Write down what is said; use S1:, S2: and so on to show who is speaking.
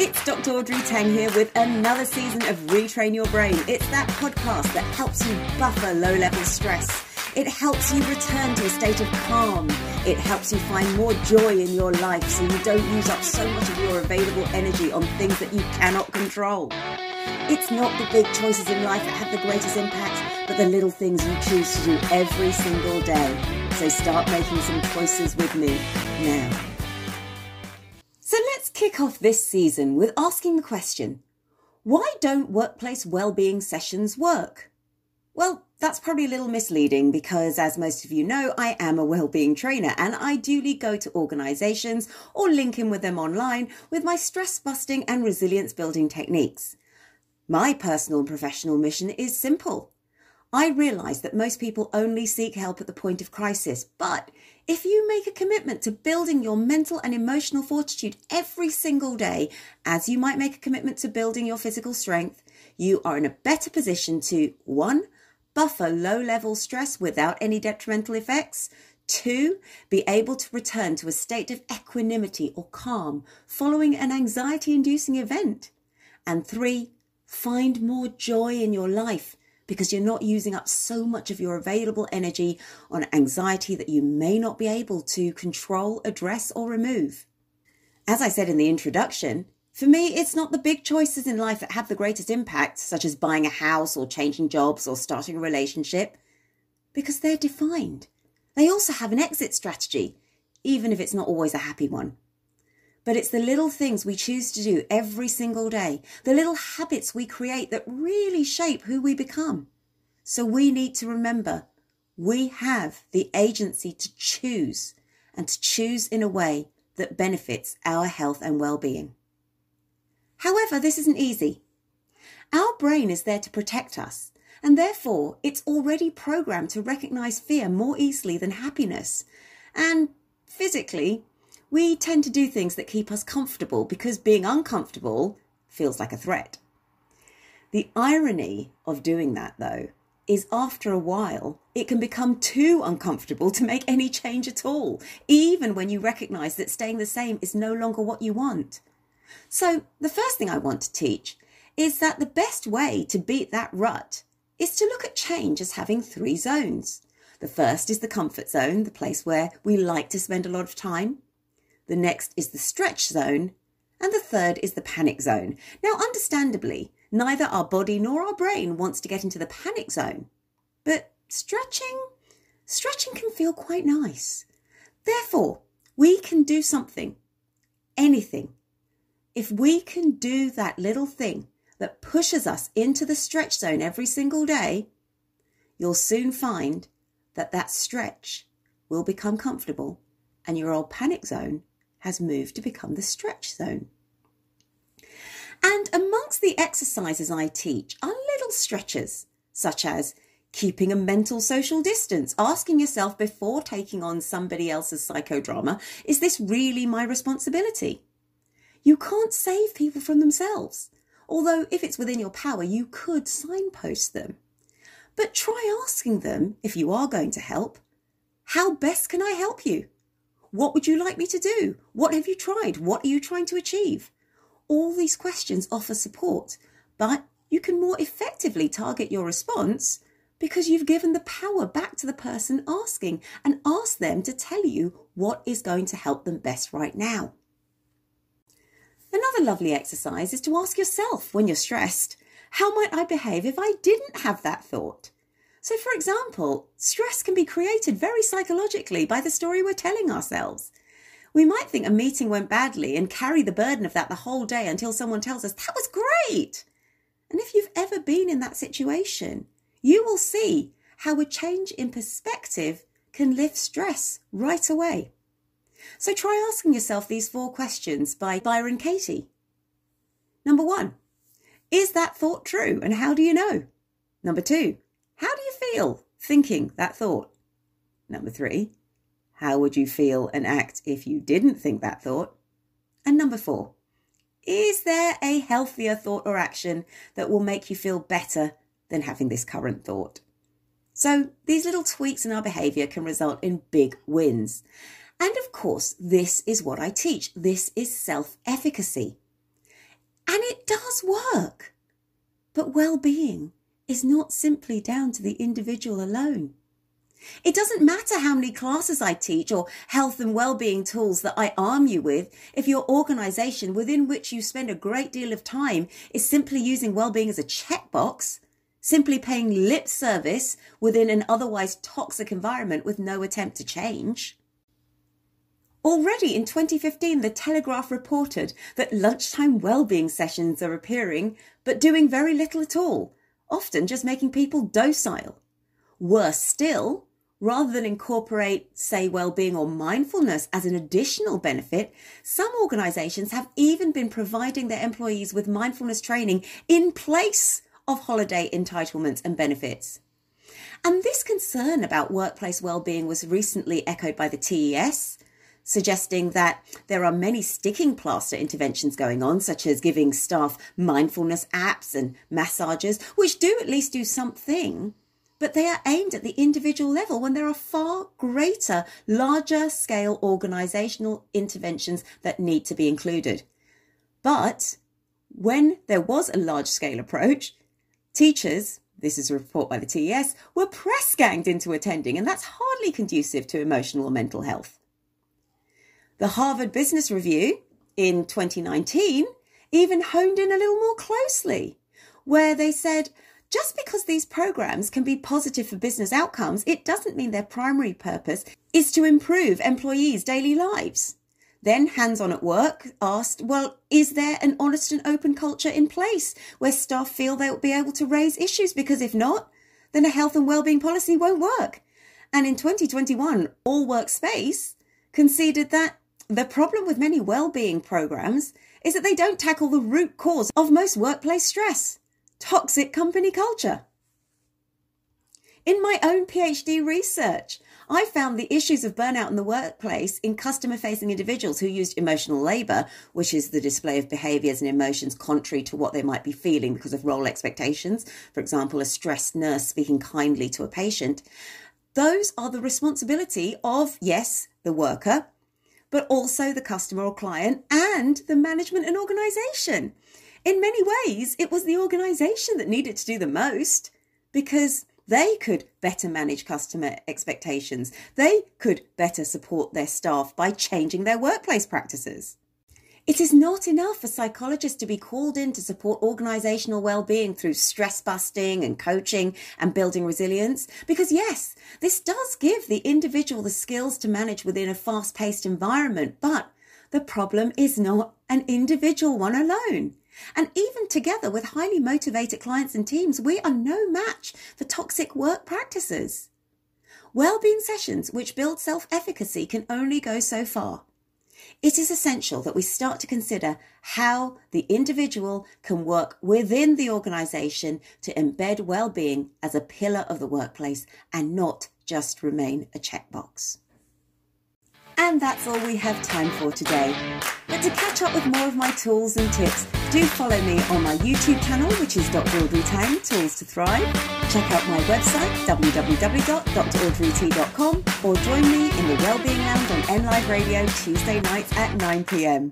S1: It's Dr. Audrey Tang here with another season of Retrain Your Brain. It's that podcast that helps you buffer low level stress. It helps you return to a state of calm. It helps you find more joy in your life so you don't use up so much of your available energy on things that you cannot control. It's not the big choices in life that have the greatest impact, but the little things you choose to do every single day. So start making some choices with me now. Kick off this season with asking the question why don't workplace well-being sessions work? Well, that's probably a little misleading because, as most of you know, I am a well-being trainer and I duly go to organizations or link in with them online with my stress busting and resilience building techniques. My personal and professional mission is simple. I realize that most people only seek help at the point of crisis, but if you make a commitment to building your mental and emotional fortitude every single day, as you might make a commitment to building your physical strength, you are in a better position to one, buffer low level stress without any detrimental effects, two, be able to return to a state of equanimity or calm following an anxiety inducing event, and three, find more joy in your life because you're not using up so much of your available energy on anxiety that you may not be able to control, address, or remove. As I said in the introduction, for me, it's not the big choices in life that have the greatest impact, such as buying a house or changing jobs or starting a relationship, because they're defined. They also have an exit strategy, even if it's not always a happy one. But it's the little things we choose to do every single day, the little habits we create that really shape who we become. So we need to remember we have the agency to choose and to choose in a way that benefits our health and well-being. However, this isn't easy. Our brain is there to protect us, and therefore it's already programmed to recognize fear more easily than happiness. And physically, we tend to do things that keep us comfortable because being uncomfortable feels like a threat. The irony of doing that, though, is after a while, it can become too uncomfortable to make any change at all, even when you recognize that staying the same is no longer what you want. So, the first thing I want to teach is that the best way to beat that rut is to look at change as having three zones. The first is the comfort zone, the place where we like to spend a lot of time. The next is the stretch zone. And the third is the panic zone. Now, understandably, neither our body nor our brain wants to get into the panic zone. But stretching, stretching can feel quite nice. Therefore, we can do something, anything. If we can do that little thing that pushes us into the stretch zone every single day, you'll soon find that that stretch will become comfortable and your old panic zone has moved to become the stretch zone. And amongst the exercises I teach are little stretches, such as keeping a mental social distance, asking yourself before taking on somebody else's psychodrama, is this really my responsibility? You can't save people from themselves, although if it's within your power, you could signpost them. But try asking them, if you are going to help, how best can I help you? What would you like me to do? What have you tried? What are you trying to achieve? All these questions offer support, but you can more effectively target your response because you've given the power back to the person asking and ask them to tell you what is going to help them best right now. Another lovely exercise is to ask yourself when you're stressed, how might I behave if I didn't have that thought? So, for example, stress can be created very psychologically by the story we're telling ourselves. We might think a meeting went badly and carry the burden of that the whole day until someone tells us, that was great. And if you've ever been in that situation, you will see how a change in perspective can lift stress right away. So try asking yourself these four questions by Byron Katie. Number one, is that thought true? And how do you know? Number two, how do you feel thinking that thought? Number three, how would you feel and act if you didn't think that thought? And number four, is there a healthier thought or action that will make you feel better than having this current thought? So these little tweaks in our behavior can result in big wins. And of course, this is what I teach. This is self efficacy. And it does work. But well-being is not simply down to the individual alone. It doesn't matter how many classes I teach or health and well-being tools that I arm you with if your organization within which you spend a great deal of time is simply using well-being as a checkbox, simply paying lip service within an otherwise toxic environment with no attempt to change. Already in 2015, The Telegraph reported that lunchtime well-being sessions are appearing, but doing very little at all, often just making people docile. Worse still, rather than incorporate, say, well-being or mindfulness as an additional benefit, some organizations have even been providing their employees with mindfulness training in place of holiday entitlements and benefits. And this concern about workplace well-being was recently echoed by the TES, suggesting that there are many sticking plaster interventions going on, such as giving staff mindfulness apps and massages, which do at least do something but they are aimed at the individual level when there are far greater, larger scale organizational interventions that need to be included. But when there was a large scale approach, teachers, this is a report by the TES, were press ganged into attending, and that's hardly conducive to emotional or mental health. The Harvard Business Review in 2019 even honed in a little more closely, where they said just because these programs can be positive for business outcomes, it doesn't mean their primary purpose is to improve employees' daily lives. Then Hands On at Work asked, well, is there an honest and open culture in place where staff feel they'll be able to raise issues? Because if not, then a health and wellbeing policy won't work. And in 2021, All Workspace conceded that the problem with many well-being programs is that they don't tackle the root cause of most workplace stress toxic company culture. In my own PhD research, I found the issues of burnout in the workplace in customer facing individuals who used emotional labor, which is the display of behaviors and emotions contrary to what they might be feeling because of role expectations. For example, a stressed nurse speaking kindly to a patient. Those are the responsibility of, yes, the worker, but also the customer or client and the management and organization in many ways, it was the organisation that needed to do the most because they could better manage customer expectations. They could better support their staff by changing their workplace practices. It is not enough for psychologists to be called in to support organisational well-being through stress busting and coaching and building resilience. Because yes, this does give the individual the skills to manage within a fast-paced environment, but the problem is not an individual one alone. And even together with highly motivated clients and teams, we are no match for toxic work practices. Wellbeing sessions which build self-efficacy can only go so far. It is essential that we start to consider how the individual can work within the organisation to embed well-being as a pillar of the workplace and not just remain a checkbox. And that's all we have time for today. But to catch up with more of my tools and tips, do follow me on my YouTube channel, which is Dr. Audrey Tang, Tools to Thrive. Check out my website, www.draudreyt.com, or join me in the Wellbeing Lounge on NLive Radio Tuesday nights at 9pm.